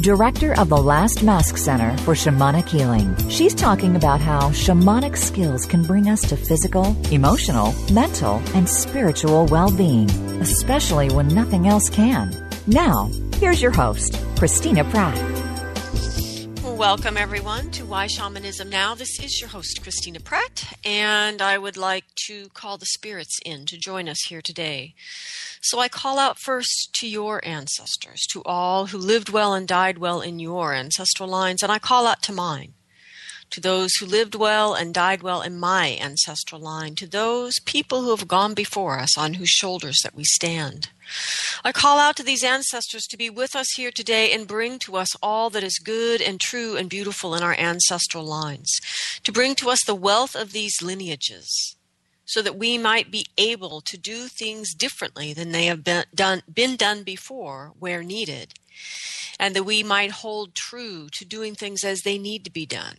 director of the Last Mask Center for Shamanic Healing. She's talking about how shamanic skills can bring us to physical, emotional, mental, and spiritual well being, especially when nothing else can. Now, here's your host, Christina Pratt. Welcome, everyone, to Why Shamanism Now. This is your host, Christina Pratt, and I would like to call the spirits in to join us here today. So I call out first to your ancestors, to all who lived well and died well in your ancestral lines, and I call out to mine to those who lived well and died well in my ancestral line, to those people who have gone before us on whose shoulders that we stand. I call out to these ancestors to be with us here today and bring to us all that is good and true and beautiful in our ancestral lines, to bring to us the wealth of these lineages, so that we might be able to do things differently than they have been done, been done before where needed, and that we might hold true to doing things as they need to be done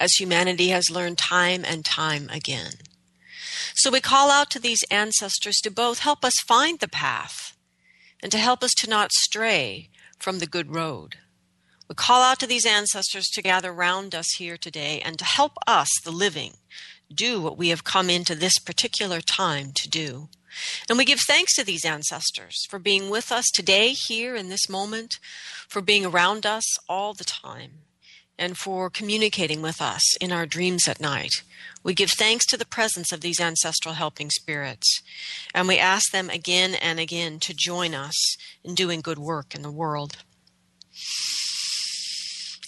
as humanity has learned time and time again. So we call out to these ancestors to both help us find the path and to help us to not stray from the good road. We call out to these ancestors to gather round us here today and to help us, the living, do what we have come into this particular time to do. And we give thanks to these ancestors for being with us today, here in this moment, for being around us all the time and for communicating with us in our dreams at night. We give thanks to the presence of these ancestral helping spirits, and we ask them again and again to join us in doing good work in the world.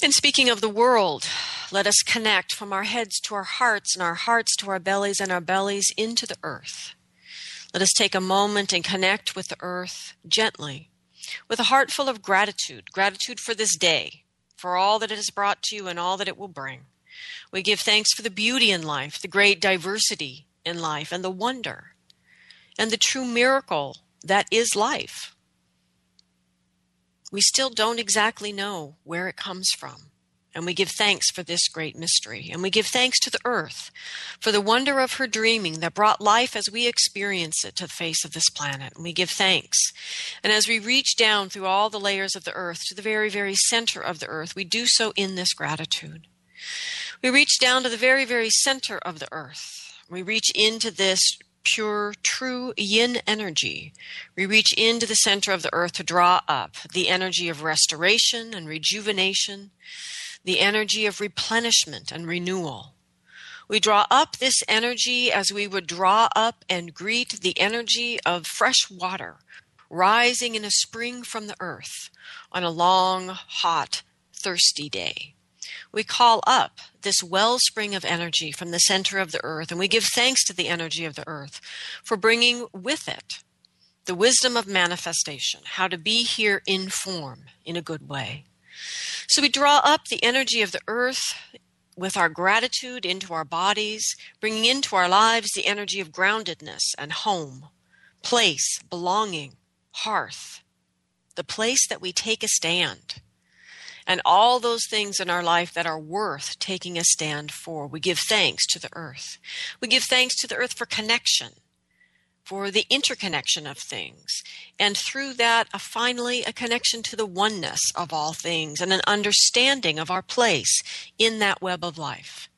And speaking of the world, let us connect from our heads to our hearts and our hearts to our bellies and our bellies into the earth. Let us take a moment and connect with the earth gently, with a heart full of gratitude gratitude for this day, for all that it has brought to you and all that it will bring. We give thanks for the beauty in life, the great diversity in life, and the wonder, and the true miracle that is life. We still don't exactly know where it comes from. And we give thanks for this great mystery. And we give thanks to the earth for the wonder of her dreaming that brought life as we experience it to the face of this planet. And we give thanks. And as we reach down through all the layers of the earth to the very, very center of the earth, we do so in this gratitude. We reach down to the very, very center of the earth. We reach into this pure, true yin energy. We reach into the center of the earth to draw up the energy of restoration and rejuvenation the energy of replenishment and renewal. We draw up this energy as we would draw up and greet the energy of fresh water rising in a spring from the earth on a long, hot, thirsty day. We call up this wellspring of energy from the center of the earth, and we give thanks to the energy of the earth for bringing with it the wisdom of manifestation, how to be here in form in a good way. So we draw up the energy of the earth with our gratitude into our bodies, bringing into our lives the energy of groundedness and home, place, belonging, hearth, the place that we take a stand, and all those things in our life that are worth taking a stand for. We give thanks to the earth. We give thanks to the earth for connection for the interconnection of things. And through that, a, finally, a connection to the oneness of all things and an understanding of our place in that web of life.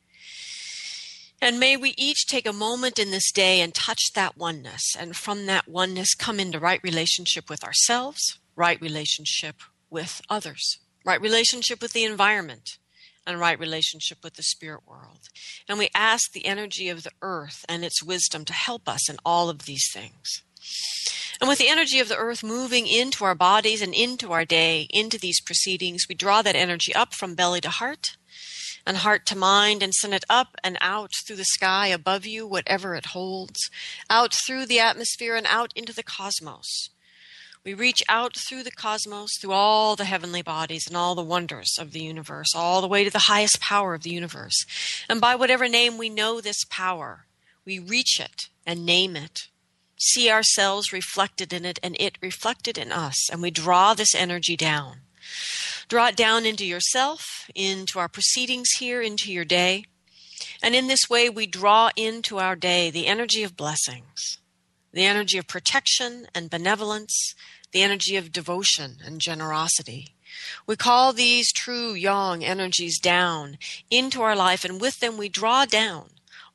And may we each take a moment in this day and touch that oneness, and from that oneness come into right relationship with ourselves, right relationship with others, right relationship with the environment, and right relationship with the spirit world. And we ask the energy of the earth and its wisdom to help us in all of these things. And with the energy of the earth moving into our bodies and into our day, into these proceedings, we draw that energy up from belly to heart and heart to mind and send it up and out through the sky above you, whatever it holds, out through the atmosphere and out into the cosmos We reach out through the cosmos, through all the heavenly bodies and all the wonders of the universe, all the way to the highest power of the universe. And by whatever name we know this power, we reach it and name it, see ourselves reflected in it and it reflected in us, and we draw this energy down. Draw it down into yourself, into our proceedings here, into your day. And in this way, we draw into our day the energy of blessings, the energy of protection and benevolence, the energy of devotion and generosity. We call these true yang energies down into our life, and with them we draw down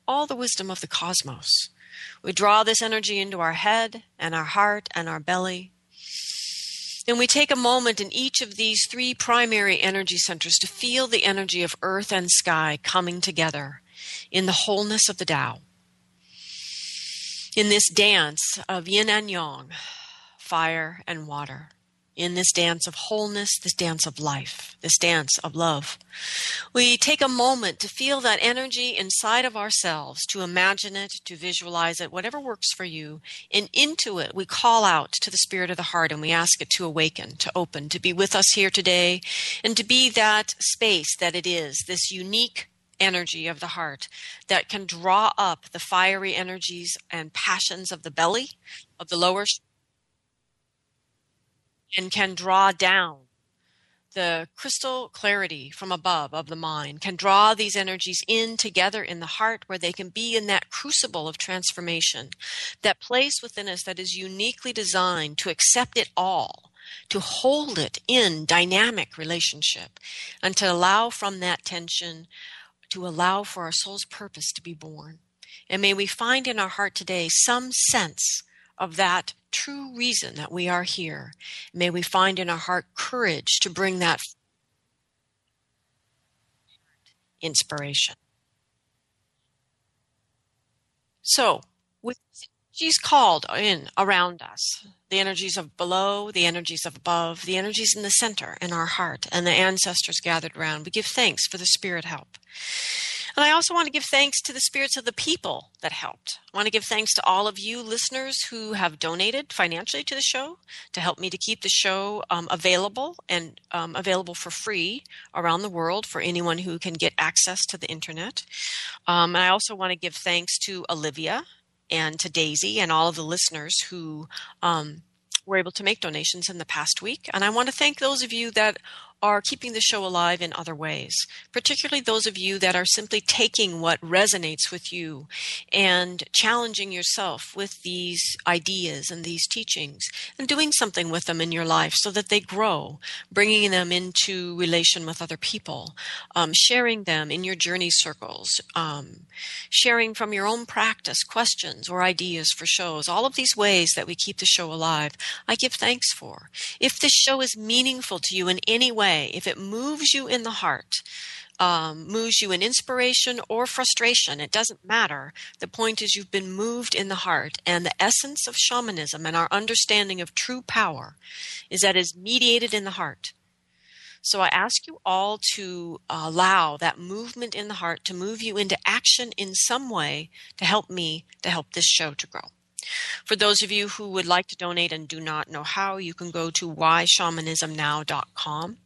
all the wisdom of the cosmos. We draw this energy into our head and our heart and our belly. And we take a moment in each of these three primary energy centers to feel the energy of earth and sky coming together in the wholeness of the Tao in this dance of yin and yang, fire and water, in this dance of wholeness, this dance of life, this dance of love. We take a moment to feel that energy inside of ourselves, to imagine it, to visualize it, whatever works for you. And into it, we call out to the spirit of the heart and we ask it to awaken, to open, to be with us here today, and to be that space that it is, this unique energy of the heart that can draw up the fiery energies and passions of the belly, of the lower, and can draw down the crystal clarity from above of the mind, can draw these energies in together in the heart where they can be in that crucible of transformation, that place within us that is uniquely designed to accept it all to hold it in dynamic relationship and to allow from that tension to allow for our soul's purpose to be born. And may we find in our heart today some sense of that true reason that we are here. May we find in our heart courage to bring that inspiration. So, with she's called in around us the energies of below, the energies of above, the energies in the center in our heart, and the ancestors gathered around. We give thanks for the spirit help. And I also want to give thanks to the spirits of the people that helped. I want to give thanks to all of you listeners who have donated financially to the show to help me to keep the show um, available and um, available for free around the world for anyone who can get access to the internet. Um, I also want to give thanks to Olivia and to Daisy and all of the listeners who um, were able to make donations in the past week. And I want to thank those of you that are keeping the show alive in other ways, particularly those of you that are simply taking what resonates with you and challenging yourself with these ideas and these teachings and doing something with them in your life so that they grow, bringing them into relation with other people, um, sharing them in your journey circles, um, sharing from your own practice questions or ideas for shows, all of these ways that we keep the show alive, I give thanks for. If this show is meaningful to you in any way, way, if it moves you in the heart, um, moves you in inspiration or frustration, it doesn't matter. The point is you've been moved in the heart. And the essence of shamanism and our understanding of true power is that it's mediated in the heart. So I ask you all to allow that movement in the heart to move you into action in some way to help me to help this show to grow. For those of you who would like to donate and do not know how, you can go to whyshamanismnow.com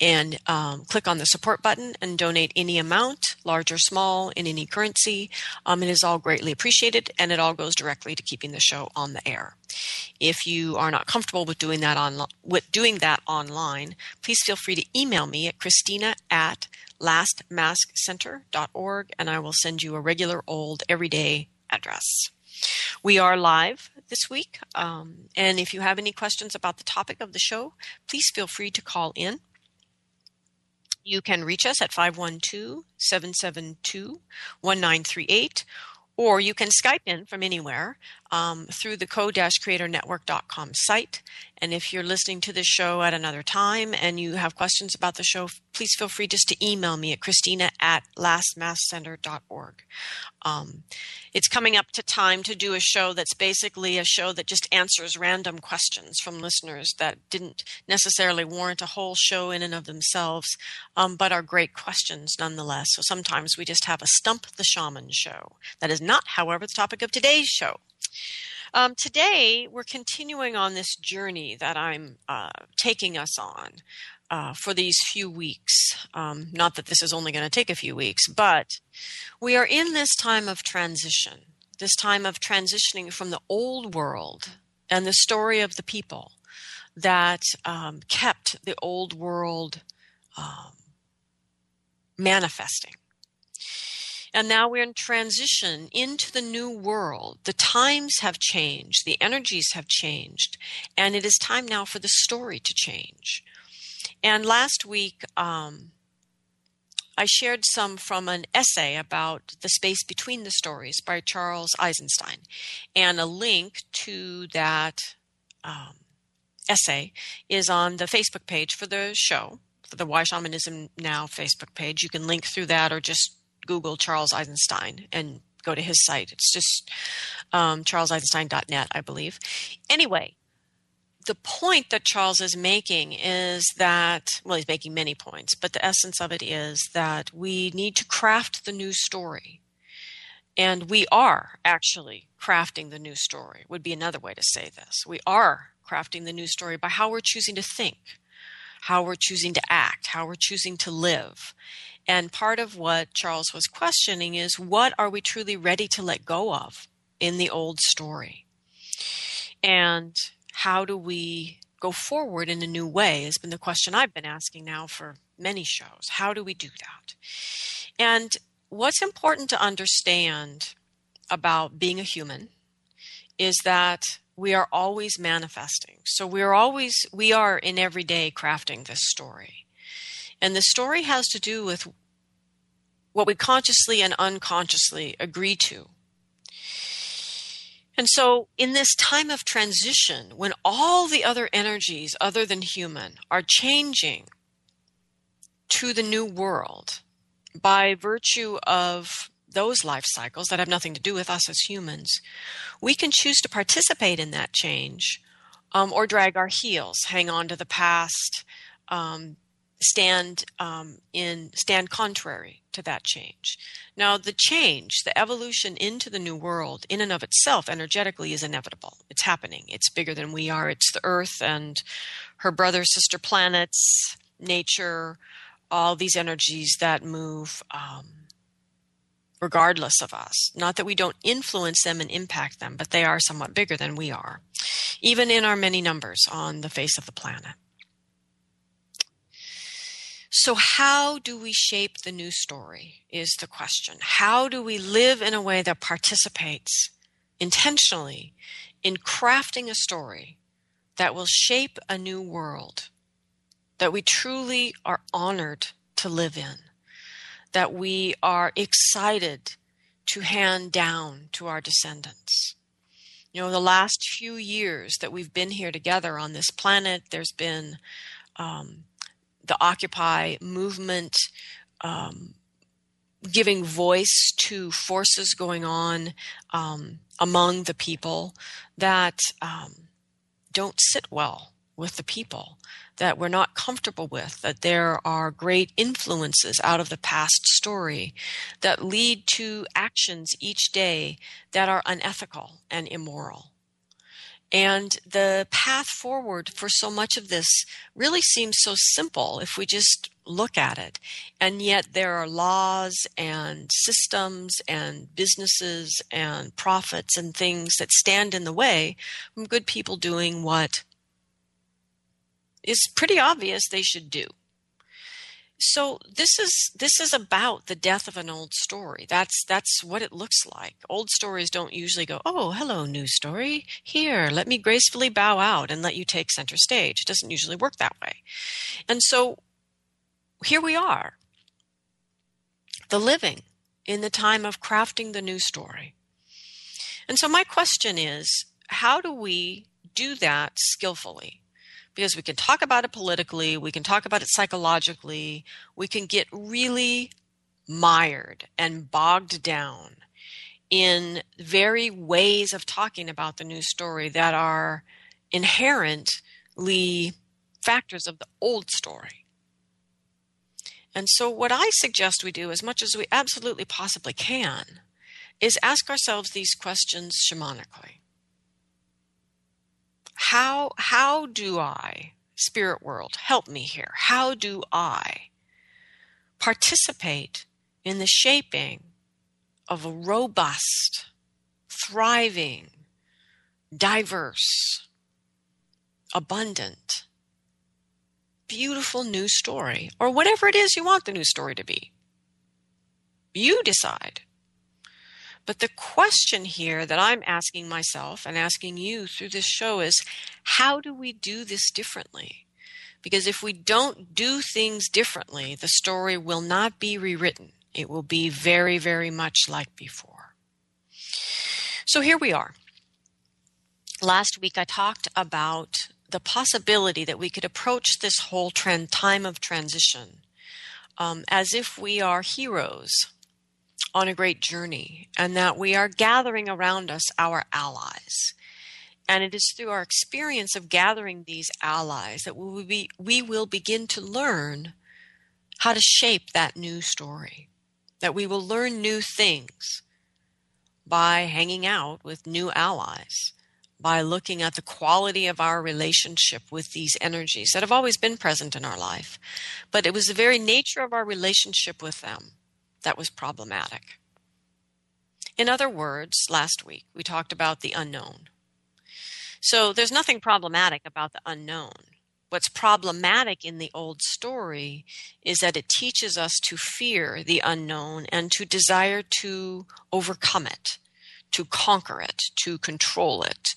and um, click on the support button and donate any amount, large or small, in any currency. Um, it is all greatly appreciated, and it all goes directly to keeping the show on the air. If you are not comfortable with doing that on with doing that online, please feel free to email me at Christina at lastmaskcenter.org, and I will send you a regular old everyday address. We are live this week, um, and if you have any questions about the topic of the show, please feel free to call in. You can reach us at 512 772 1938 or you can Skype in from anywhere um, through the co-creatornetwork.com site. And if you're listening to this show at another time and you have questions about the show, please feel free just to email me at christina at lastmaskcenter.org. Um, it's coming up to time to do a show that's basically a show that just answers random questions from listeners that didn't necessarily warrant a whole show in and of themselves, um, but are great questions nonetheless. So sometimes we just have a Stump the Shaman show. That is not, however, the topic of today's show. Um, today, we're continuing on this journey that I'm uh, taking us on uh, for these few weeks. Um, not that this is only going to take a few weeks, but we are in this time of transition, this time of transitioning from the old world and the story of the people that um, kept the old world um, manifesting. And now we're in transition into the new world. The times have changed, the energies have changed, and it is time now for the story to change. And last week, um, I shared some from an essay about the space between the stories by Charles Eisenstein. And a link to that um, essay is on the Facebook page for the show, for the Why Shamanism Now Facebook page. You can link through that or just Google Charles Eisenstein and go to his site. It's just um, charleseisenstein.net, I believe. Anyway, the point that Charles is making is that, well, he's making many points, but the essence of it is that we need to craft the new story. And we are actually crafting the new story, would be another way to say this. We are crafting the new story by how we're choosing to think, how we're choosing to act, how we're choosing to live. And part of what Charles was questioning is what are we truly ready to let go of in the old story? And how do we go forward in a new way has been the question I've been asking now for many shows. How do we do that? And what's important to understand about being a human is that we are always manifesting. So we are always, we are in every day crafting this story. And the story has to do with what we consciously and unconsciously agree to. And so, in this time of transition, when all the other energies other than human are changing to the new world by virtue of those life cycles that have nothing to do with us as humans, we can choose to participate in that change um, or drag our heels, hang on to the past, um, stand um, in stand contrary to that change. Now, the change, the evolution into the new world, in and of itself, energetically, is inevitable. It's happening. It's bigger than we are. It's the Earth and her brother, sister planets, nature, all these energies that move. Um, regardless of us. Not that we don't influence them and impact them, but they are somewhat bigger than we are, even in our many numbers on the face of the planet. So, how do we shape the new story? Is the question. How do we live in a way that participates intentionally in crafting a story that will shape a new world that we truly are honored to live in, that we are excited to hand down to our descendants? You know, the last few years that we've been here together on this planet, there's been um, the Occupy movement, um, giving voice to forces going on um, among the people that um, don't sit well with the people, that we're not comfortable with, that there are great influences out of the past story that lead to actions each day that are unethical and immoral. And the path forward for so much of this really seems so simple if we just look at it. And yet there are laws and systems and businesses and profits and things that stand in the way from good people doing what is pretty obvious they should do so this is this is about the death of an old story. That's that's what it looks like. Old stories don't usually go oh hello new story. Here let me gracefully bow out and let you take center stage. It doesn't usually work that way. And so here we are the living in the time of crafting the new story. And so my question is how do we do that skillfully because we can talk about it politically, we can talk about it psychologically, we can get really mired and bogged down in very ways of talking about the news story that are inherently factors of the old story. And so, what I suggest we do, as much as we absolutely possibly can, is ask ourselves these questions shamanically. How how do I, spirit world, help me here. How do I participate in the shaping of a robust, thriving, diverse, abundant, beautiful new story, or whatever it is you want the new story to be. You decide. But the question here that I'm asking myself and asking you through this show is how do we do this differently? Because if we don't do things differently, the story will not be rewritten. It will be very, very much like before. So here we are. Last week I talked about the possibility that we could approach this whole trend time of transition um, as if we are heroes on a great journey and that we are gathering around us our allies. And it is through our experience of gathering these allies that we will, be, we will begin to learn how to shape that new story, that we will learn new things by hanging out with new allies, by looking at the quality of our relationship with these energies that have always been present in our life. But it was the very nature of our relationship with them that was problematic. In other words, last week we talked about the unknown. So there's nothing problematic about the unknown. What's problematic in the old story is that it teaches us to fear the unknown and to desire to overcome it, to conquer it, to control it,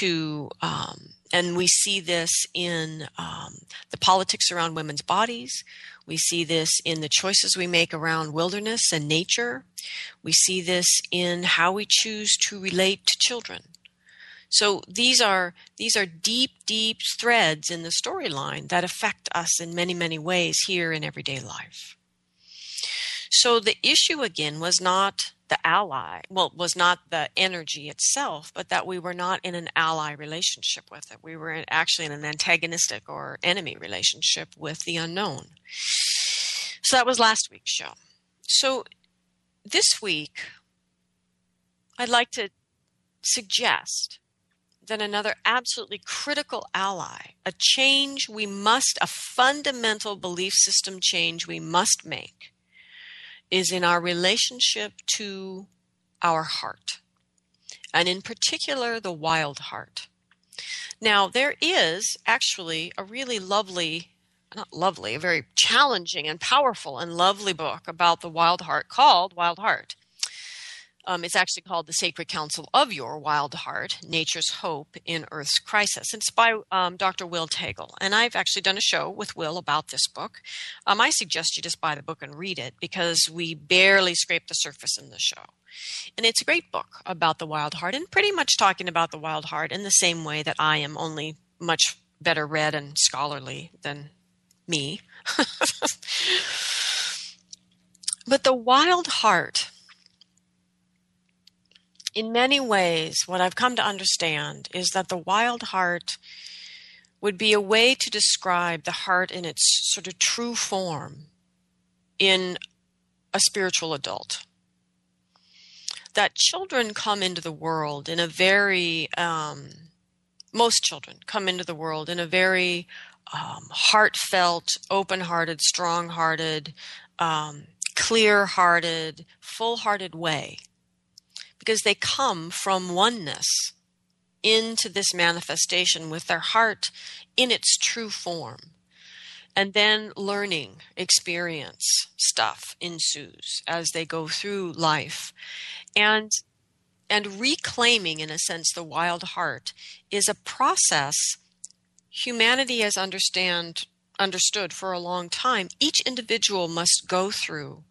to um, and we see this in um, the politics around women's bodies. We see this in the choices we make around wilderness and nature. We see this in how we choose to relate to children. So these are these are deep, deep threads in the storyline that affect us in many, many ways here in everyday life. So the issue again was not the ally, well, was not the energy itself, but that we were not in an ally relationship with it. We were in, actually in an antagonistic or enemy relationship with the unknown. So that was last week's show. So this week, I'd like to suggest that another absolutely critical ally, a change we must, a fundamental belief system change we must make, is in our relationship to our heart, and in particular, the wild heart. Now, there is actually a really lovely, not lovely, a very challenging and powerful and lovely book about the wild heart called Wild Heart. Um, it's actually called The Sacred Council of Your Wild Heart Nature's Hope in Earth's Crisis. It's by um, Dr. Will Taegel. And I've actually done a show with Will about this book. Um, I suggest you just buy the book and read it because we barely scrape the surface in the show. And it's a great book about the wild heart and pretty much talking about the wild heart in the same way that I am, only much better read and scholarly than me. but the wild heart in many ways, what I've come to understand is that the wild heart would be a way to describe the heart in its sort of true form in a spiritual adult. That children come into the world in a very, um, most children come into the world in a very um, heartfelt, open hearted, strong hearted, um, clear hearted, full hearted way because they come from oneness into this manifestation with their heart in its true form. And then learning experience stuff ensues as they go through life. And and reclaiming in a sense the wild heart is a process humanity has understand understood for a long time each individual must go through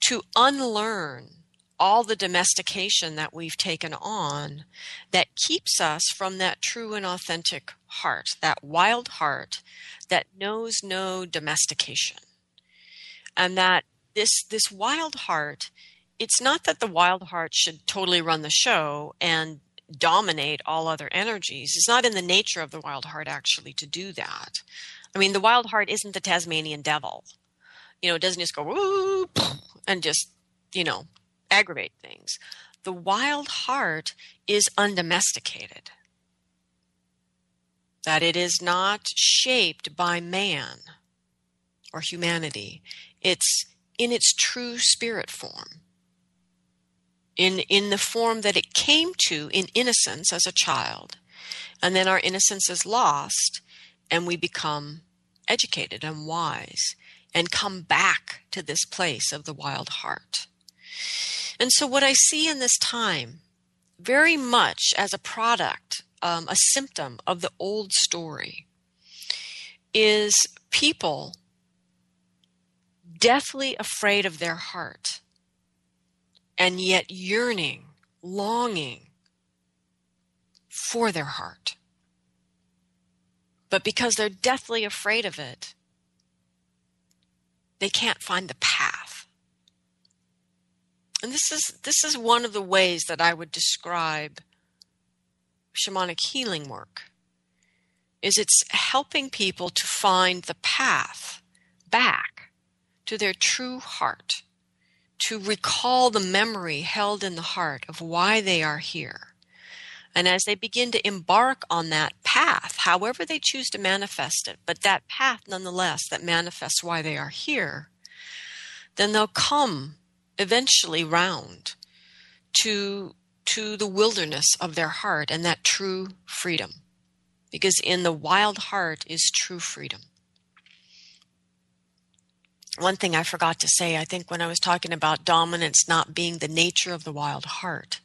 to unlearn all the domestication that we've taken on that keeps us from that true and authentic heart, that wild heart that knows no domestication. And that this this wild heart, it's not that the wild heart should totally run the show and dominate all other energies. It's not in the nature of the wild heart actually to do that. I mean, the wild heart isn't the Tasmanian devil. You know, it doesn't just go woo and just, you know, aggravate things. The wild heart is undomesticated. that it is not shaped by man or humanity. It's in its true spirit form. In, in the form that it came to in innocence as a child. And then our innocence is lost and we become educated and wise and come back to this place of the wild heart. And so, what I see in this time, very much as a product, um, a symptom of the old story, is people deathly afraid of their heart and yet yearning, longing for their heart. But because they're deathly afraid of it, they can't find the path. And this is this is one of the ways that I would describe shamanic healing work. Is it's helping people to find the path back to their true heart, to recall the memory held in the heart of why they are here and as they begin to embark on that path, however they choose to manifest it, but that path nonetheless that manifests why they are here, then they'll come eventually round to to the wilderness of their heart and that true freedom. Because in the wild heart is true freedom. One thing I forgot to say, I think when I was talking about dominance not being the nature of the wild heart,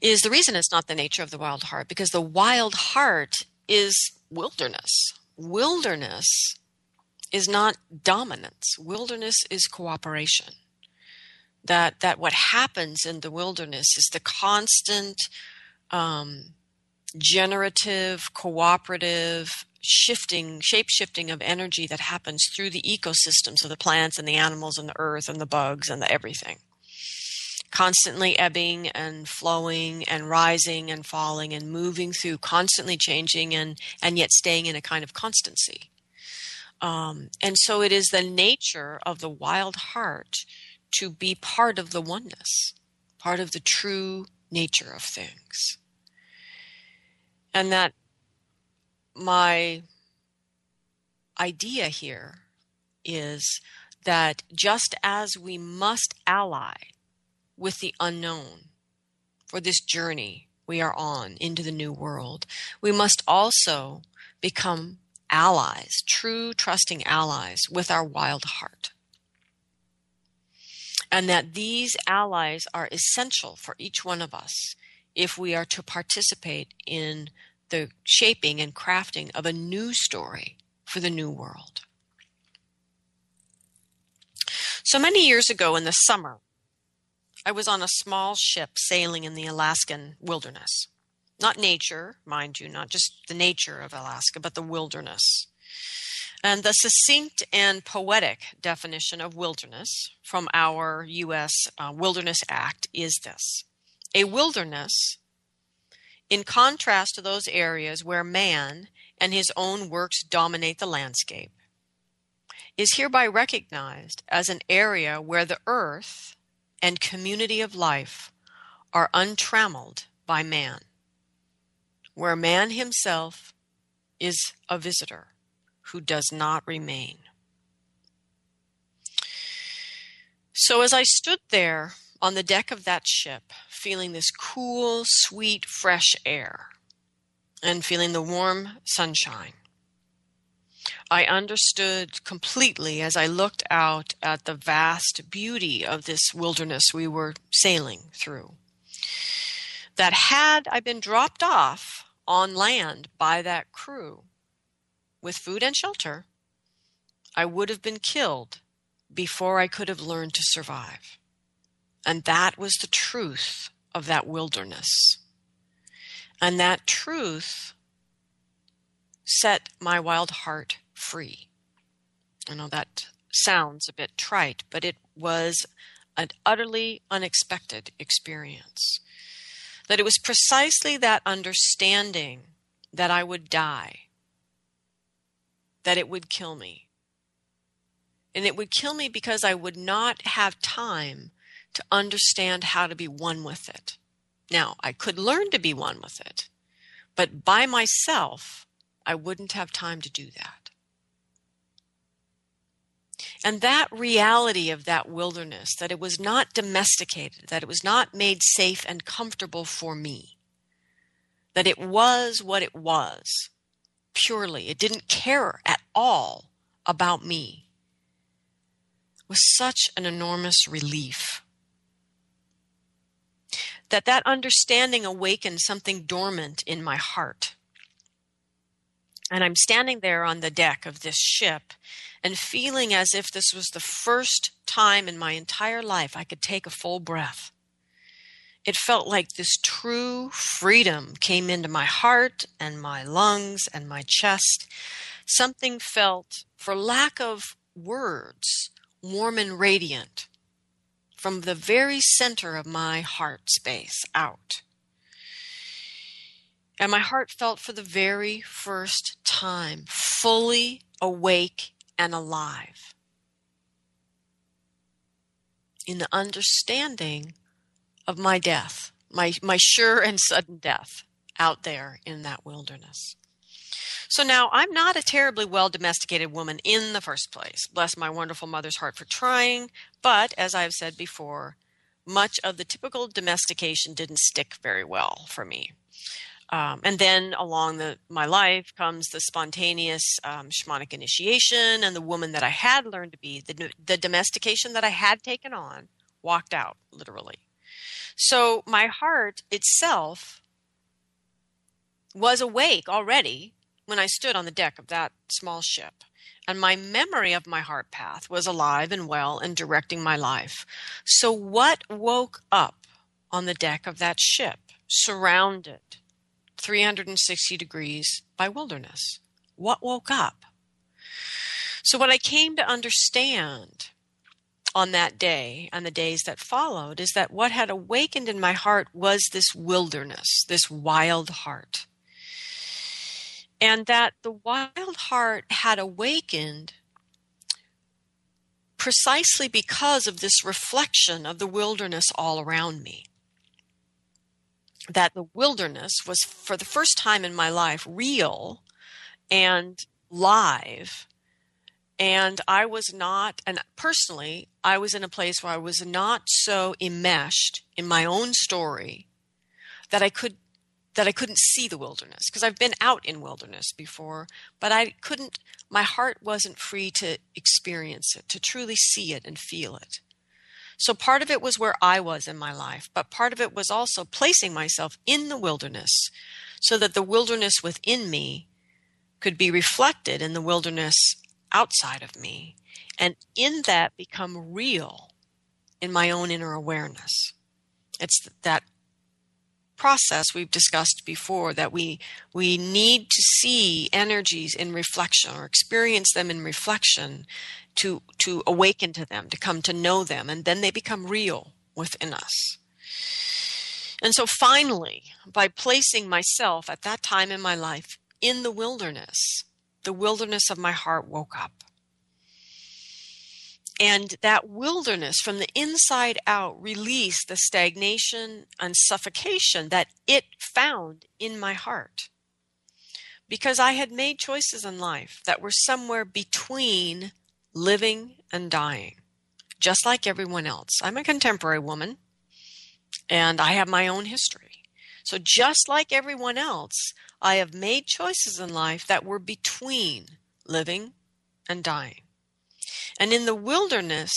is the reason it's not the nature of the wild heart because the wild heart is wilderness. Wilderness is not dominance. Wilderness is cooperation. That that what happens in the wilderness is the constant um, generative, cooperative, shifting, shape shifting of energy that happens through the ecosystems of the plants and the animals and the earth and the bugs and the everything constantly ebbing and flowing and rising and falling and moving through, constantly changing and, and yet staying in a kind of constancy. Um, and so it is the nature of the wild heart to be part of the oneness, part of the true nature of things. And that my idea here is that just as we must ally with the unknown for this journey we are on into the new world. We must also become allies, true trusting allies with our wild heart. And that these allies are essential for each one of us if we are to participate in the shaping and crafting of a new story for the new world. So many years ago in the summer, I was on a small ship sailing in the Alaskan wilderness. Not nature, mind you, not just the nature of Alaska, but the wilderness. And the succinct and poetic definition of wilderness from our U.S. Uh, Wilderness Act is this A wilderness, in contrast to those areas where man and his own works dominate the landscape, is hereby recognized as an area where the earth and community of life are untrammeled by man, where man himself is a visitor who does not remain. So, as I stood there on the deck of that ship, feeling this cool, sweet, fresh air, and feeling the warm sunshine, I understood completely as I looked out at the vast beauty of this wilderness we were sailing through. That had I been dropped off on land by that crew with food and shelter, I would have been killed before I could have learned to survive. And that was the truth of that wilderness. And that truth set my wild heart free. I know that sounds a bit trite, but it was an utterly unexpected experience. That it was precisely that understanding that I would die, that it would kill me. And it would kill me because I would not have time to understand how to be one with it. Now, I could learn to be one with it, but by myself, I wouldn't have time to do that. And that reality of that wilderness, that it was not domesticated, that it was not made safe and comfortable for me, that it was what it was, purely, it didn't care at all about me, was such an enormous relief. That that understanding awakened something dormant in my heart. And I'm standing there on the deck of this ship and feeling as if this was the first time in my entire life I could take a full breath. It felt like this true freedom came into my heart and my lungs and my chest. Something felt, for lack of words, warm and radiant from the very center of my heart space out. And my heart felt for the very first time fully awake and alive in the understanding of my death, my, my sure and sudden death out there in that wilderness. So now I'm not a terribly well domesticated woman in the first place. Bless my wonderful mother's heart for trying. But as I've said before, much of the typical domestication didn't stick very well for me. Um, and then along the, my life comes the spontaneous um, shamanic initiation, and the woman that I had learned to be, the, the domestication that I had taken on, walked out literally. So my heart itself was awake already when I stood on the deck of that small ship. And my memory of my heart path was alive and well and directing my life. So, what woke up on the deck of that ship, surrounded 360 degrees by wilderness. What woke up? So, what I came to understand on that day and the days that followed is that what had awakened in my heart was this wilderness, this wild heart. And that the wild heart had awakened precisely because of this reflection of the wilderness all around me that the wilderness was for the first time in my life real and live and i was not and personally i was in a place where i was not so enmeshed in my own story that i could that i couldn't see the wilderness because i've been out in wilderness before but i couldn't my heart wasn't free to experience it to truly see it and feel it. So part of it was where I was in my life, but part of it was also placing myself in the wilderness so that the wilderness within me could be reflected in the wilderness outside of me and in that become real in my own inner awareness. It's that process we've discussed before that we we need to see energies in reflection or experience them in reflection to to awaken to them to come to know them and then they become real within us and so finally by placing myself at that time in my life in the wilderness the wilderness of my heart woke up and that wilderness from the inside out released the stagnation and suffocation that it found in my heart. Because I had made choices in life that were somewhere between living and dying, just like everyone else. I'm a contemporary woman and I have my own history. So, just like everyone else, I have made choices in life that were between living and dying. And in the wilderness,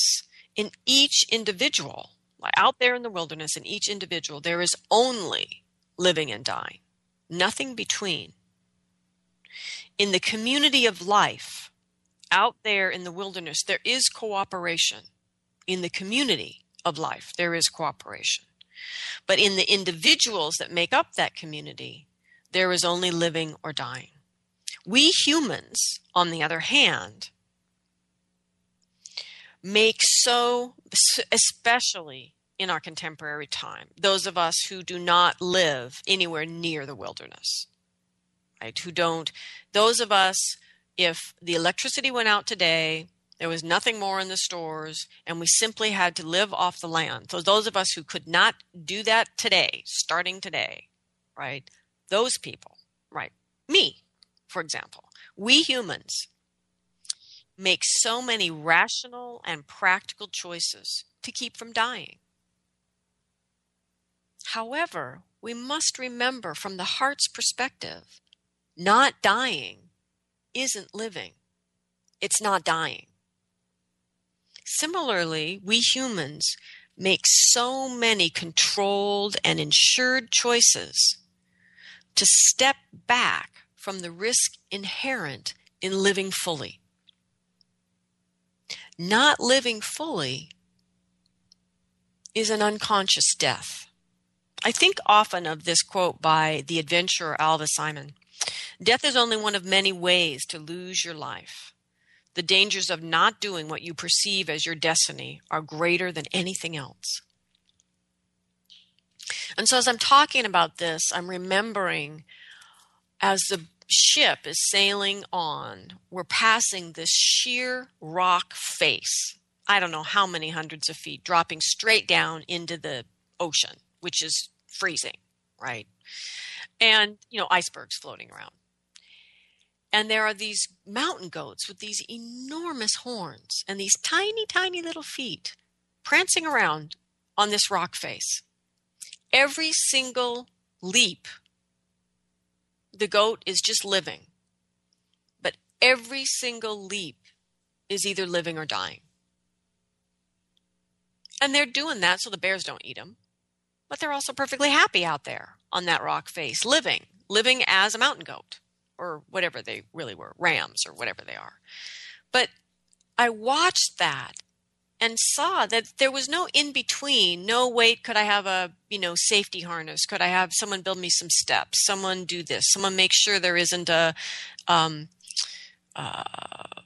in each individual, out there in the wilderness, in each individual, there is only living and dying, nothing between. In the community of life, out there in the wilderness, there is cooperation. In the community of life, there is cooperation. But in the individuals that make up that community, there is only living or dying. We humans, on the other hand, make so, especially in our contemporary time, those of us who do not live anywhere near the wilderness, right? Who don't, those of us, if the electricity went out today, there was nothing more in the stores, and we simply had to live off the land. So, those of us who could not do that today, starting today, right? Those people, right? Me, for example, we humans make so many rational and practical choices to keep from dying. However, we must remember from the heart's perspective, not dying isn't living. It's not dying. Similarly, we humans make so many controlled and insured choices to step back from the risk inherent in living fully. Not living fully is an unconscious death. I think often of this quote by the adventurer Alvah Simon Death is only one of many ways to lose your life. The dangers of not doing what you perceive as your destiny are greater than anything else. And so, as I'm talking about this, I'm remembering as the ship is sailing on, we're passing this sheer rock face. I don't know how many hundreds of feet, dropping straight down into the ocean, which is freezing, right? And, you know, icebergs floating around. And there are these mountain goats with these enormous horns and these tiny, tiny little feet prancing around on this rock face. Every single leap, the goat is just living. But every single leap is either living or dying. And they're doing that so the bears don't eat them. But they're also perfectly happy out there on that rock face, living, living as a mountain goat or whatever they really were, rams or whatever they are. But I watched that and saw that there was no in between. No, wait, could I have a, you know, safety harness? Could I have someone build me some steps? Someone do this? Someone make sure there isn't a, um, uh,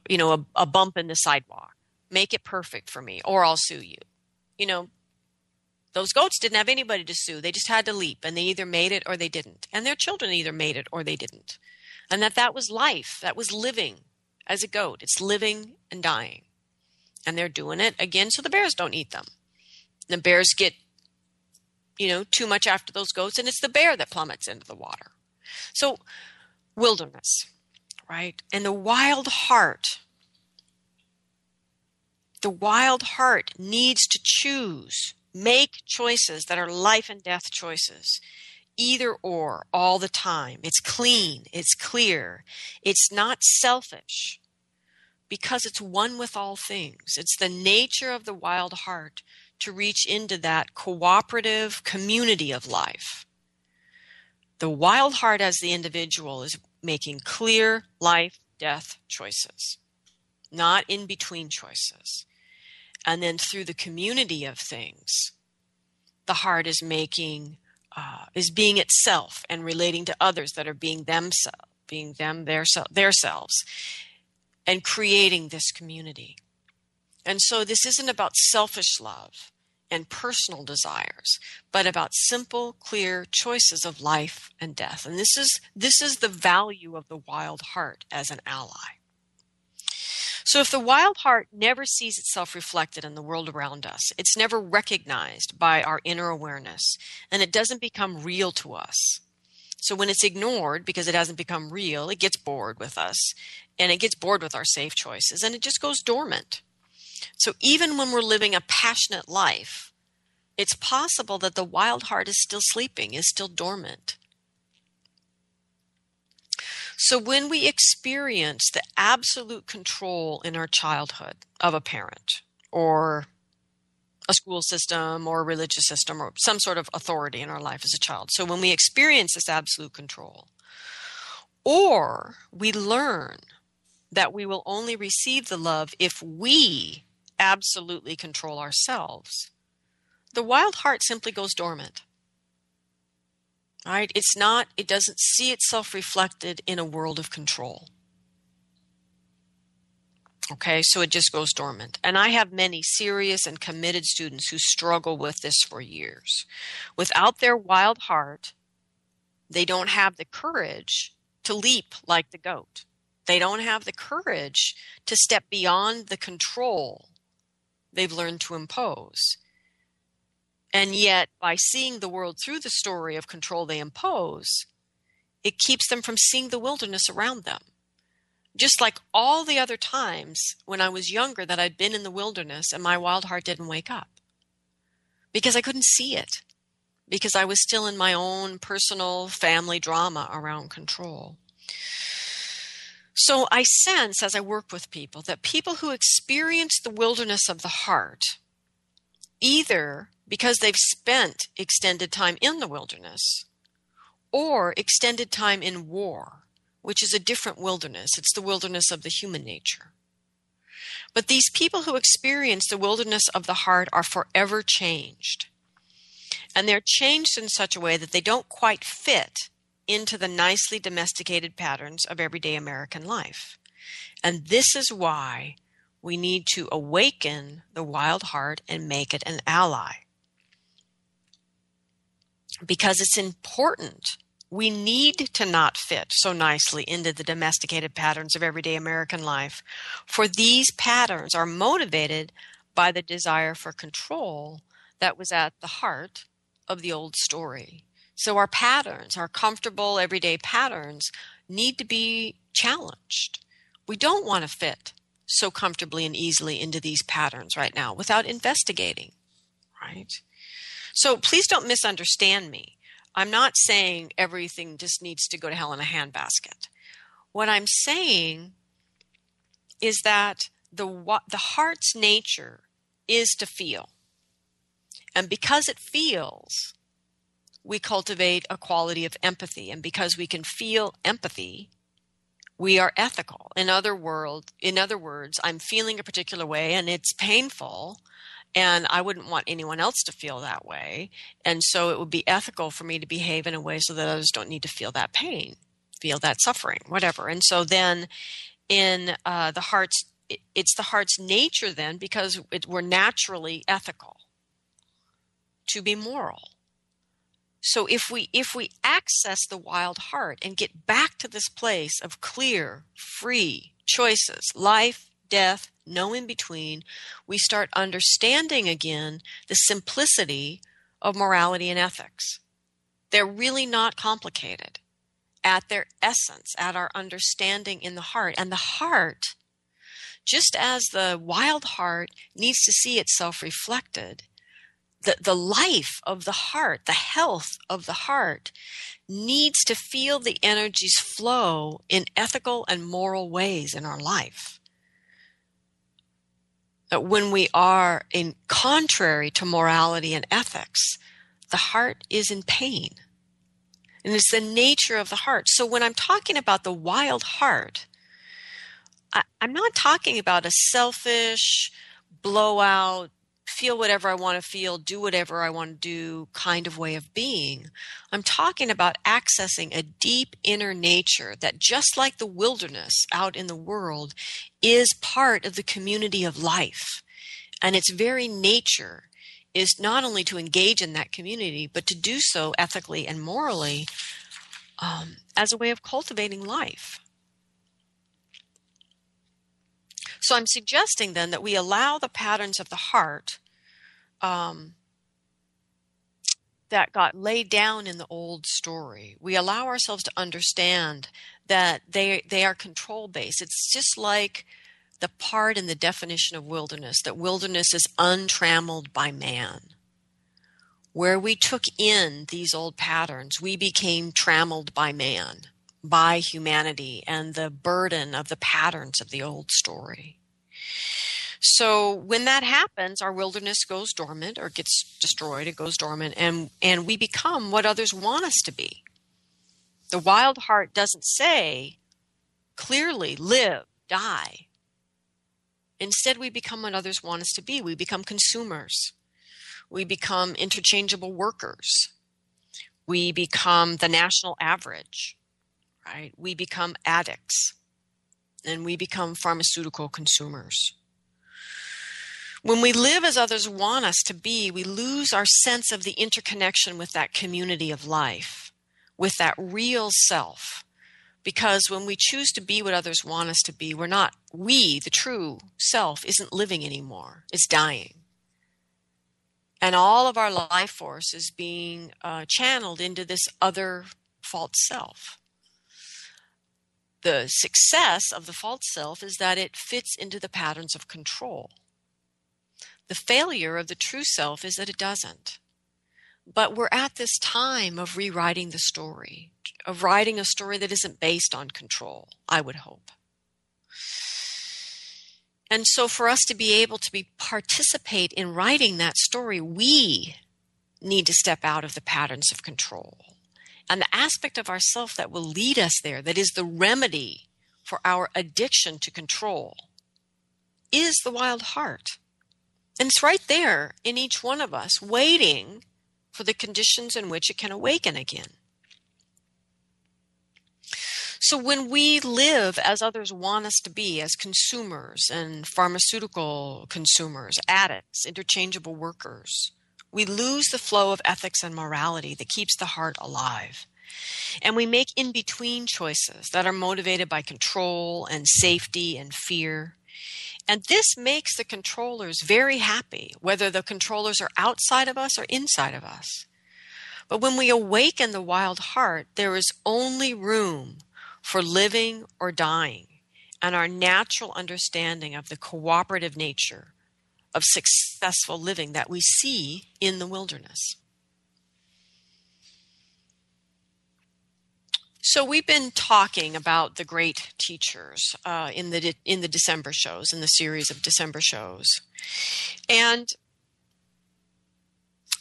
you know, a, a bump in the sidewalk. Make it perfect for me, or I'll sue you. You know, those goats didn't have anybody to sue. They just had to leap, and they either made it or they didn't. And their children either made it or they didn't and that that was life, that was living as a goat. It's living and dying. And they're doing it again so the bears don't eat them. The bears get, you know, too much after those goats, and it's the bear that plummets into the water. So, wilderness, right? And the wild heart. The wild heart needs to choose, make choices that are life and death choices either or all the time. It's clean, it's clear, it's not selfish because it's one with all things. It's the nature of the wild heart to reach into that cooperative community of life. The wild heart, as the individual, is making clear life death choices, not in between choices. And then through the community of things, the heart is making uh, is being itself and relating to others that are being themselves, being them their their selves, and creating this community. And so this isn't about selfish love and personal desires, but about simple, clear choices of life and death. And this is this is the value of the wild heart as an ally. So if the wild heart never sees itself reflected in the world around us, it's never recognized by our inner awareness, and it doesn't become real to us. So when it's ignored because it hasn't become real, it gets bored with us and it gets bored with our safe choices and it just goes dormant. So even when we're living a passionate life, it's possible that the wild heart is still sleeping, is still dormant. So when we experience the absolute control in our childhood of a parent or a school system or a religious system or some sort of authority in our life as a child. So when we experience this absolute control, or we learn that we will only receive the love if we absolutely control ourselves, the wild heart simply goes dormant. Right? It's not, it doesn't see itself reflected in a world of control. Okay, so it just goes dormant. And I have many serious and committed students who struggle with this for years. Without their wild heart, they don't have the courage to leap like the goat. They don't have the courage to step beyond the control they've learned to impose. And yet, by seeing the world through the story of control they impose, it keeps them from seeing the wilderness around them. Just like all the other times when I was younger that I'd been in the wilderness and my wild heart didn't wake up because I couldn't see it, because I was still in my own personal family drama around control. So I sense as I work with people that people who experience the wilderness of the heart, either because they've spent extended time in the wilderness or extended time in war, which is a different wilderness. It's the wilderness of the human nature. But these people who experience the wilderness of the heart are forever changed. And they're changed in such a way that they don't quite fit into the nicely domesticated patterns of everyday American life. And this is why we need to awaken the wild heart and make it an ally. Because it's important we need to not fit so nicely into the domesticated patterns of everyday American life, for these patterns are motivated by the desire for control that was at the heart of the old story. So our patterns, our comfortable everyday patterns, need to be challenged. We don't want to fit so comfortably and easily into these patterns right now without investigating, right? So please don't misunderstand me. I'm not saying everything just needs to go to hell in a handbasket. What I'm saying is that the the heart's nature is to feel. And because it feels, we cultivate a quality of empathy and because we can feel empathy, we are ethical. In other world, in other words, I'm feeling a particular way and it's painful and I wouldn't want anyone else to feel that way. And so it would be ethical for me to behave in a way so that others don't need to feel that pain, feel that suffering, whatever. And so then in uh, the heart's, it's the heart's nature then because it, we're naturally ethical to be moral. So if we if we access the wild heart and get back to this place of clear, free choices, life, death, no in between, we start understanding again the simplicity of morality and ethics. They're really not complicated at their essence, at our understanding in the heart. And the heart, just as the wild heart needs to see itself reflected, the, the life of the heart, the health of the heart, needs to feel the energies flow in ethical and moral ways in our life when we are in contrary to morality and ethics, the heart is in pain. And it's the nature of the heart. So when I'm talking about the wild heart, I, am not talking about a selfish, blowout, feel whatever I want to feel, do whatever I want to do kind of way of being. I'm talking about accessing a deep inner nature that, just like the wilderness out in the world, is part of the community of life. And its very nature is not only to engage in that community, but to do so ethically and morally um, as a way of cultivating life. So I'm suggesting then that we allow the patterns of the heart um, that got laid down in the old story. We allow ourselves to understand that they they are control based. It's just like the part in the definition of wilderness that wilderness is untrammeled by man. Where we took in these old patterns, we became trammeled by man, by humanity, and the burden of the patterns of the old story. So when that happens, our wilderness goes dormant or gets destroyed, it goes dormant, and, and we become what others want us to be. The wild heart doesn't say clearly live, die. Instead, we become what others want us to be. We become consumers. We become interchangeable workers. We become the national average, right? We become addicts and we become pharmaceutical consumers. When we live as others want us to be, we lose our sense of the interconnection with that community of life, with that real self. Because when we choose to be what others want us to be, we're not, we, the true self, isn't living anymore, it's dying. And all of our life force is being uh, channeled into this other false self, the success of the false self is that it fits into the patterns of control. The failure of the true self is that it doesn't. But we're at this time of rewriting the story, of writing a story that isn't based on control, I would hope. And so for us to be able to be participate in writing that story, we need to step out of the patterns of control. The aspect of ourself that will lead us there, that is the remedy for our addiction to control, is the wild heart. And it's right there in each one of us, waiting for the conditions in which it can awaken again. So when we live as others want us to be, as consumers and pharmaceutical consumers, addicts, interchangeable workers, we lose the flow of ethics and morality that keeps the heart alive. And we make in between choices that are motivated by control and safety and fear. And this makes the controllers very happy, whether the controllers are outside of us or inside of us. But when we awaken the wild heart, there is only room for living or dying and our natural understanding of the cooperative nature of successful living that we see in the wilderness. So we've been talking about the great teachers uh, in the in the December shows, in the series of December shows, and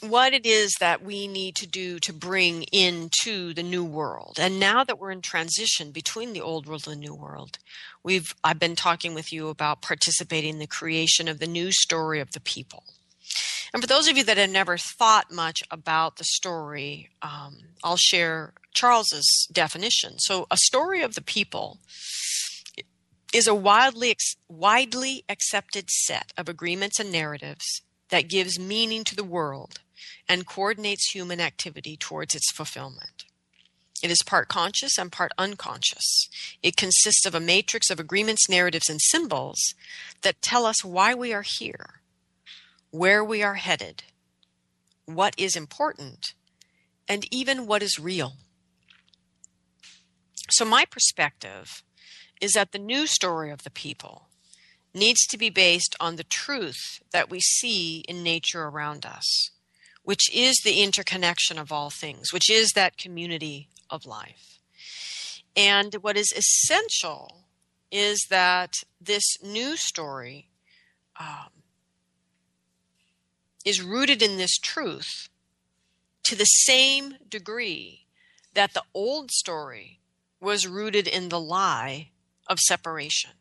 what it is that we need to do to bring into the new world. And now that we're in transition between the old world and the new world, we've I've been talking with you about participating in the creation of the new story of the people. And for those of you that have never thought much about the story, um, I'll share Charles's definition. So, a story of the people is a widely widely accepted set of agreements and narratives that gives meaning to the world and coordinates human activity towards its fulfillment. It is part conscious and part unconscious. It consists of a matrix of agreements, narratives, and symbols that tell us why we are here, where we are headed, what is important, and even what is real. So, my perspective is that the new story of the people needs to be based on the truth that we see in nature around us which is the interconnection of all things, which is that community of life. And what is essential is that this new story um, is rooted in this truth to the same degree that the old story was rooted in the lie of separation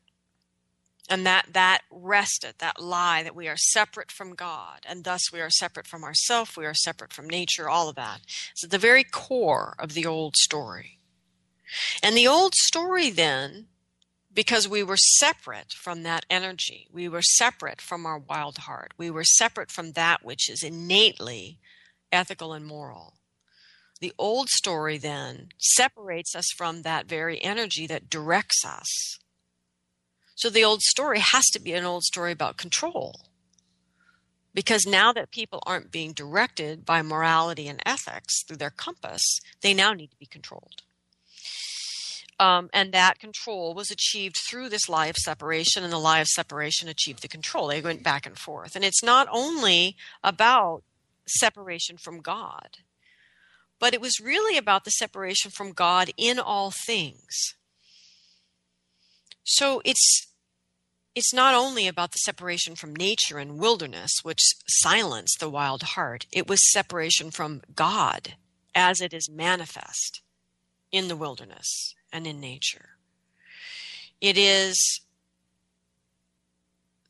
and that that rested that lie that we are separate from god and thus we are separate from ourself we are separate from nature all of that is at the very core of the old story. And the old story then because we were separate from that energy we were separate from our wild heart we were separate from that which is innately ethical and moral the old story then separates us from that very energy that directs us so the old story has to be an old story about control. Because now that people aren't being directed by morality and ethics through their compass, they now need to be controlled. Um, and that control was achieved through this lie of separation, and the lie of separation achieved the control. They went back and forth. And it's not only about separation from God, but it was really about the separation from God in all things. So it's it's not only about the separation from nature and wilderness, which silenced the wild heart, it was separation from God as it is manifest in the wilderness and in nature. It is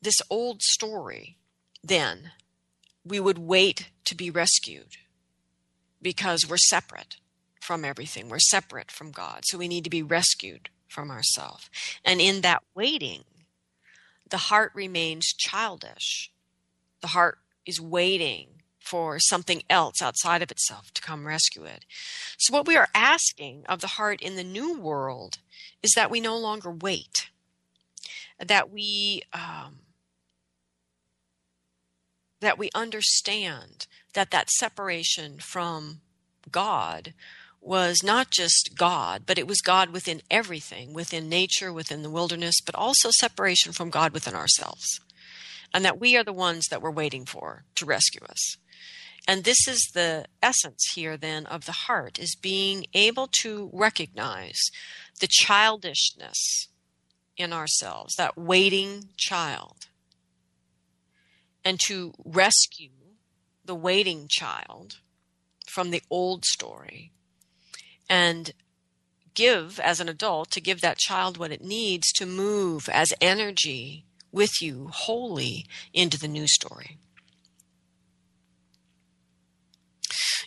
this old story, then, we would wait to be rescued because we're separate from everything. We're separate from God. So we need to be rescued from ourselves. And in that waiting, the heart remains childish. The heart is waiting for something else outside of itself to come rescue it. So, what we are asking of the heart in the new world is that we no longer wait, that we um, that we understand that that separation from God was not just God, but it was God within everything, within nature, within the wilderness, but also separation from God within ourselves. And that we are the ones that we're waiting for to rescue us. And this is the essence here then of the heart is being able to recognize the childishness in ourselves, that waiting child, and to rescue the waiting child from the old story and give as an adult to give that child what it needs to move as energy with you wholly into the new story.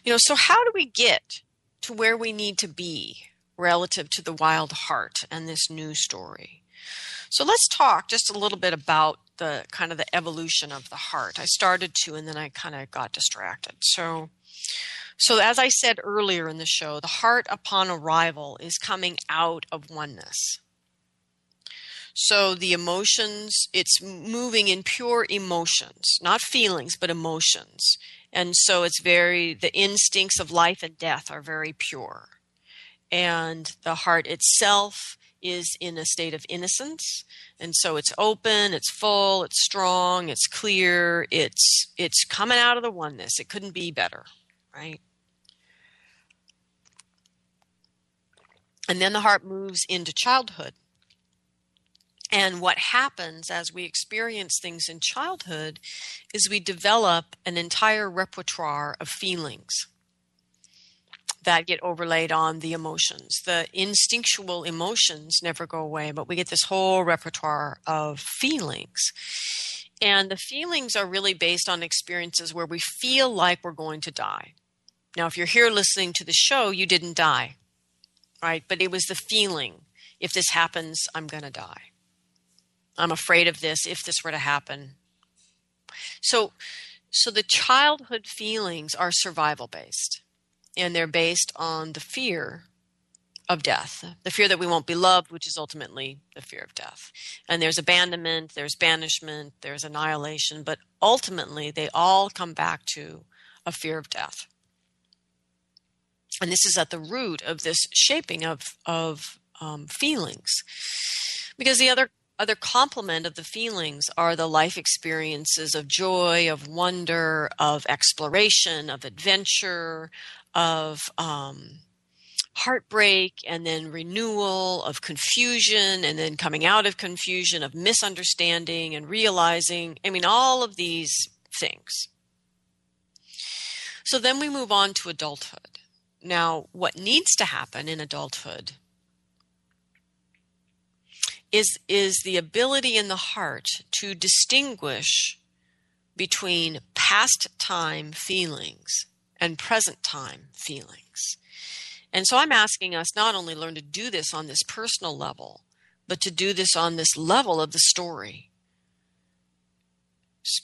You know, so how do we get to where we need to be relative to the wild heart and this new story? So let's talk just a little bit about the kind of the evolution of the heart. I started to and then I kind of got distracted. So so, as I said earlier in the show, the heart upon arrival is coming out of oneness. So, the emotions, it's moving in pure emotions, not feelings, but emotions. And so, it's very, the instincts of life and death are very pure. And the heart itself is in a state of innocence and so it's open it's full it's strong it's clear it's it's coming out of the oneness it couldn't be better right And then the heart moves into childhood. And what happens as we experience things in childhood is we develop an entire repertoire of feelings that get overlaid on the emotions. The instinctual emotions never go away, but we get this whole repertoire of feelings. And the feelings are really based on experiences where we feel like we're going to die. Now, if you're here listening to the show, you didn't die right? But it was the feeling if this happens, I'm going to die. I'm afraid of this if this were to happen. So, so the childhood feelings are survival based, and they're based on the fear of death, the fear that we won't be loved, which is ultimately the fear of death. And there's abandonment, there's banishment, there's annihilation, but ultimately they all come back to a fear of death and this is at the root of this shaping of of um, feelings. Because the other other complement of the feelings are the life experiences of joy of wonder of exploration of adventure of um, heartbreak and then renewal of confusion and then coming out of confusion of misunderstanding and realizing i mean all of these things. So then we move on to adulthood now, what needs to happen in adulthood is, is the ability in the heart to distinguish between past time feelings and present time feelings. And so I'm asking us not only learn to do this on this personal level, but to do this on this level of the story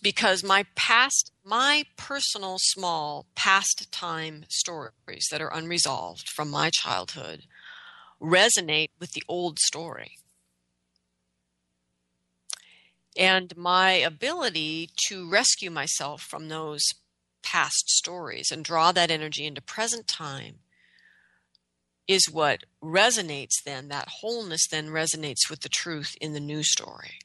because my past, my personal small past time stories that are unresolved from my childhood resonate with the old story. And my ability to rescue myself from those past stories and draw that energy into present time is what resonates then, that wholeness then resonates with the truth in the new story.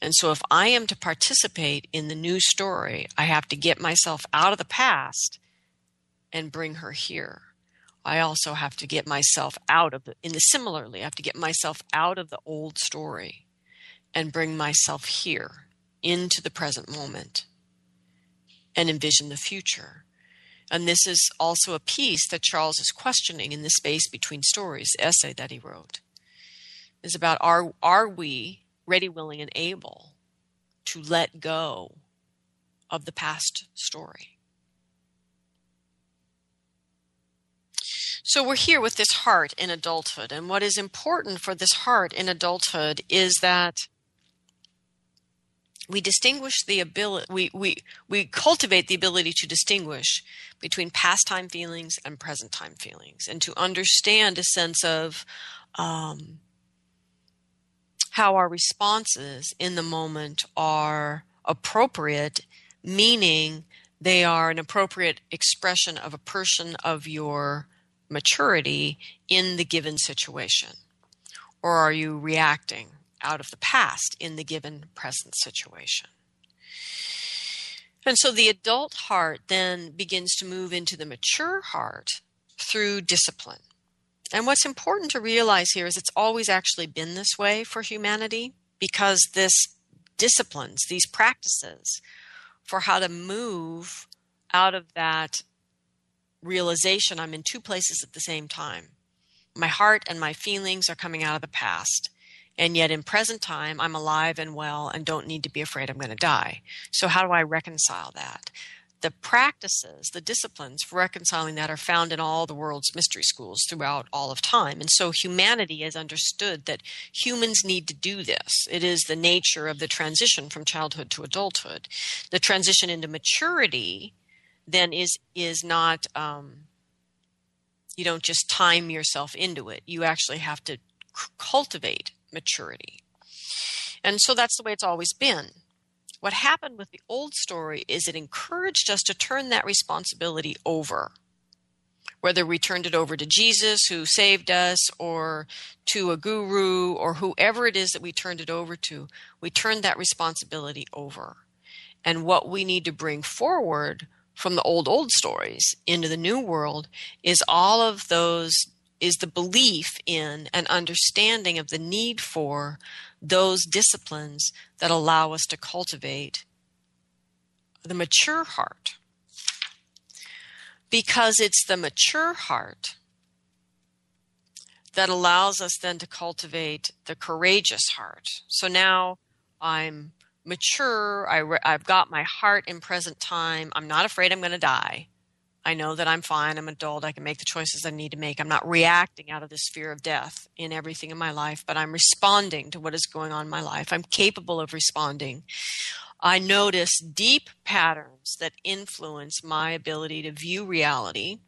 And so if I am to participate in the new story, I have to get myself out of the past and bring her here. I also have to get myself out of the, in the similarly, I have to get myself out of the old story and bring myself here into the present moment and envision the future. And this is also a piece that Charles is questioning in the space between stories, the essay that he wrote. Is about are are we ready, willing, and able to let go of the past story. So we're here with this heart in adulthood. And what is important for this heart in adulthood is that we distinguish the ability we, we we cultivate the ability to distinguish between past time feelings and present time feelings and to understand a sense of um, how our responses in the moment are appropriate, meaning they are an appropriate expression of a person of your maturity in the given situation? Or are you reacting out of the past in the given present situation? And so the adult heart then begins to move into the mature heart through discipline. And what's important to realize here is it's always actually been this way for humanity because this disciplines, these practices for how to move out of that realization I'm in two places at the same time. My heart and my feelings are coming out of the past. And yet in present time, I'm alive and well and don't need to be afraid I'm going to die. So how do I reconcile that? The practices, the disciplines for reconciling that are found in all the world's mystery schools throughout all of time. And so humanity has understood that humans need to do this. It is the nature of the transition from childhood to adulthood. The transition into maturity then is is not um, you don't just time yourself into it. You actually have to c- cultivate maturity. And so that's the way it's always been. What happened with the old story is it encouraged us to turn that responsibility over. Whether we turned it over to Jesus who saved us or to a guru or whoever it is that we turned it over to, we turned that responsibility over. And what we need to bring forward from the old, old stories into the new world is all of those, is the belief in and understanding of the need for those disciplines that allow us to cultivate the mature heart. Because it's the mature heart that allows us then to cultivate the courageous heart. So now I'm mature. I I've got my heart in present time. I'm not afraid I'm going to die. I know that I'm fine. I'm adult. I can make the choices I need to make. I'm not reacting out of this fear of death in everything in my life, but I'm responding to what is going on in my life. I'm capable of responding. I notice deep patterns that influence my ability to view reality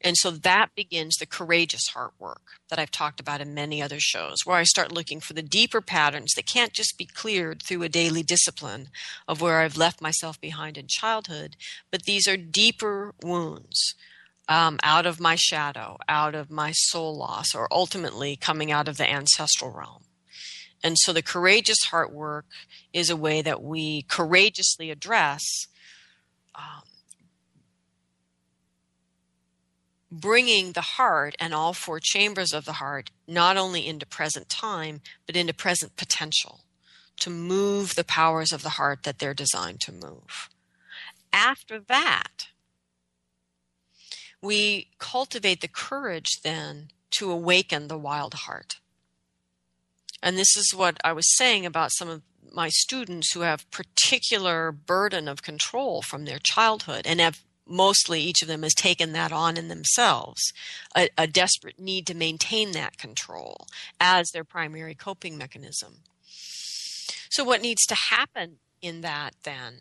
and so that begins the courageous heart work that I've talked about in many other shows, where I start looking for the deeper patterns that can't just be cleared through a daily discipline of where I've left myself behind in childhood, but these are deeper wounds um, out of my shadow, out of my soul loss, or ultimately coming out of the ancestral realm. And so the courageous heart work is a way that we courageously address um, bringing the heart and all four chambers of the heart not only into present time, but into present potential to move the powers of the heart that they're designed to move. After that, we cultivate the courage then to awaken the wild heart. And this is what I was saying about some of my students who have particular burden of control from their childhood and have mostly each of them has taken that on in themselves a, a, desperate need to maintain that control as their primary coping mechanism. So what needs to happen in that then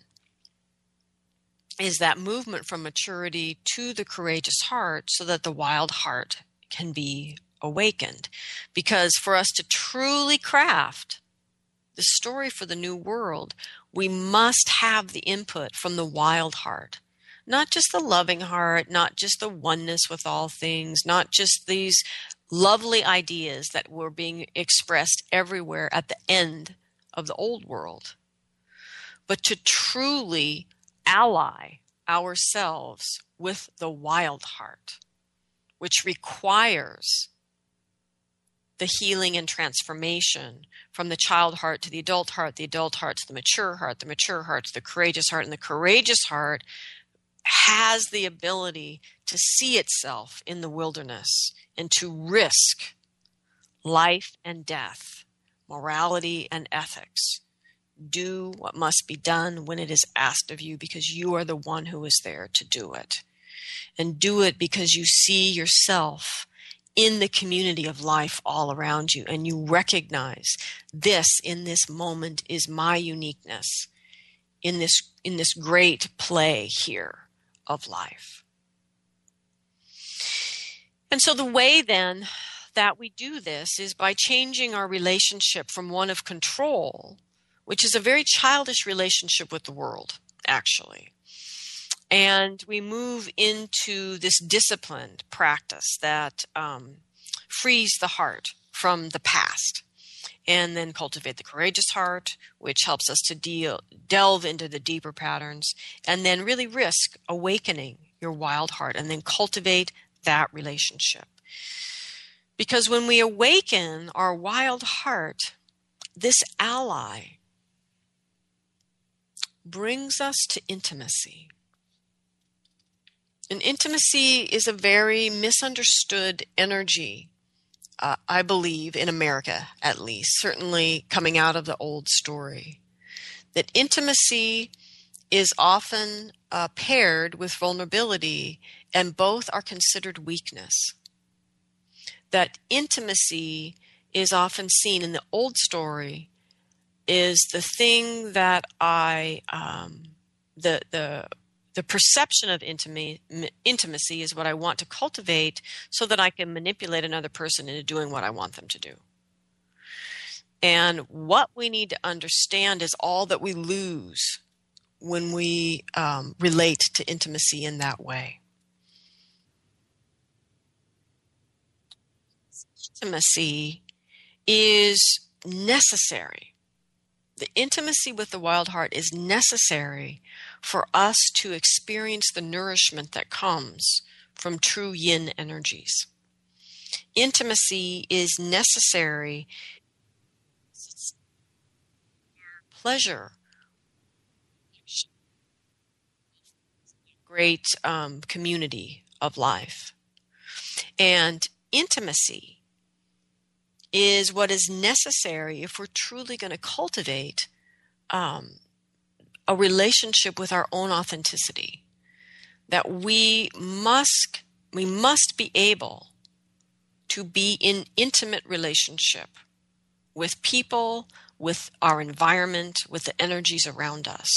is that movement from maturity to the courageous heart so that the wild heart can be awakened. Because for us to truly craft the story for the new world we must have the input from the wild heart not just the loving heart, not just the oneness with all things, not just these lovely ideas that were being expressed everywhere at the end of the old world, but to truly ally ourselves with the wild heart, which requires the healing and transformation from the child heart to the adult heart, the adult heart to the mature heart, the mature heart to the courageous heart, and the courageous heart has the ability to see itself in the wilderness and to risk life and death, morality and ethics. Do what must be done when it is asked of you because you are the one who is there to do it. And do it because you see yourself in the community of life all around you and you recognize this in this moment is my uniqueness in this in this great play here of life. And so the way then that we do this is by changing our relationship from one of control, which is a very childish relationship with the world, actually, And we move into this disciplined practice that um, frees the heart from the past and then cultivate the courageous heart, which helps us to deal, delve into the deeper patterns, and then really risk awakening your wild heart and then cultivate that relationship. Because when we awaken our wild heart, this ally brings us to intimacy. And intimacy is a very misunderstood energy uh, I believe, in America at least, certainly coming out of the old story, that intimacy is often uh, paired with vulnerability, and both are considered weakness. That intimacy is often seen in the old story is the thing that I um, the the the perception of intimacy is what I want to cultivate so that I can manipulate another person into doing what I want them to do. And what we need to understand is all that we lose when we um, relate to intimacy in that way. Intimacy is necessary. The intimacy with the wild heart is necessary for us to experience the nourishment that comes from true yin energies. Intimacy is necessary. Pleasure. Great um, community of life. And intimacy is what is necessary if we're truly going to cultivate um, a relationship with our own authenticity that we must we must be able to be in intimate relationship with people with our environment with the energies around us.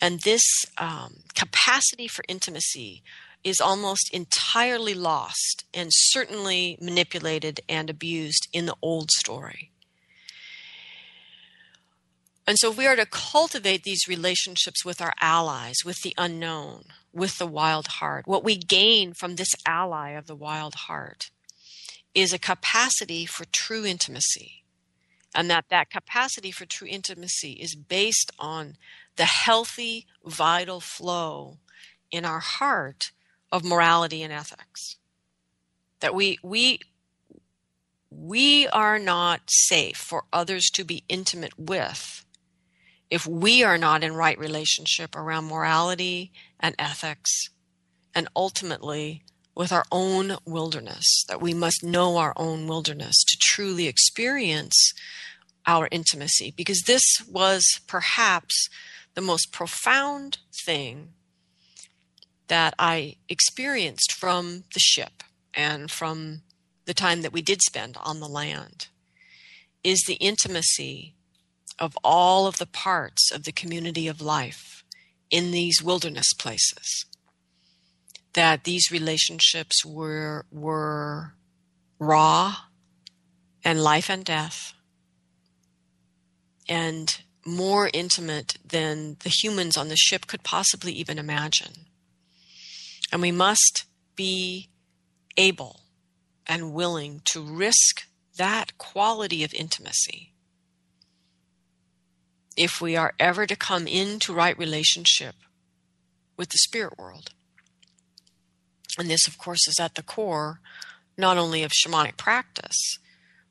And this um, capacity for intimacy is almost entirely lost and certainly manipulated and abused in the old story and so if we are to cultivate these relationships with our allies, with the unknown, with the wild heart. What we gain from this ally of the wild heart is a capacity for true intimacy. And that that capacity for true intimacy is based on the healthy, vital flow in our heart of morality and ethics. That we, we, we are not safe for others to be intimate with if we are not in right relationship around morality and ethics, and ultimately with our own wilderness, that we must know our own wilderness to truly experience our intimacy, because this was perhaps the most profound thing that I experienced from the ship and from the time that we did spend on the land is the intimacy of all of the parts of the community of life in these wilderness places. That these relationships were, were raw and life and death and more intimate than the humans on the ship could possibly even imagine. And we must be able and willing to risk that quality of intimacy if we are ever to come into right relationship with the spirit world. And this, of course, is at the core not only of shamanic practice,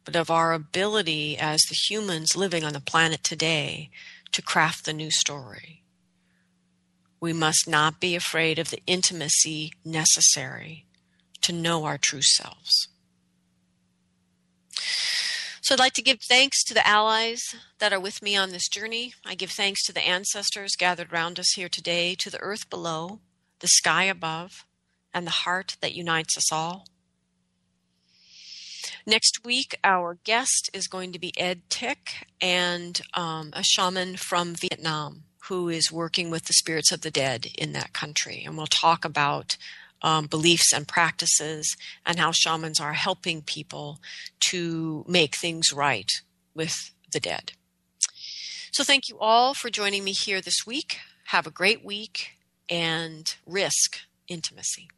but of our ability as the humans living on the planet today to craft the new story. We must not be afraid of the intimacy necessary to know our true selves. So I'd like to give thanks to the allies that are with me on this journey. I give thanks to the ancestors gathered round us here today, to the earth below, the sky above, and the heart that unites us all. Next week, our guest is going to be Ed Tick and um, a shaman from Vietnam who is working with the spirits of the dead in that country. And we'll talk about um, beliefs and practices and how shamans are helping people to make things right with the dead. So, thank you all for joining me here this week. Have a great week and risk intimacy.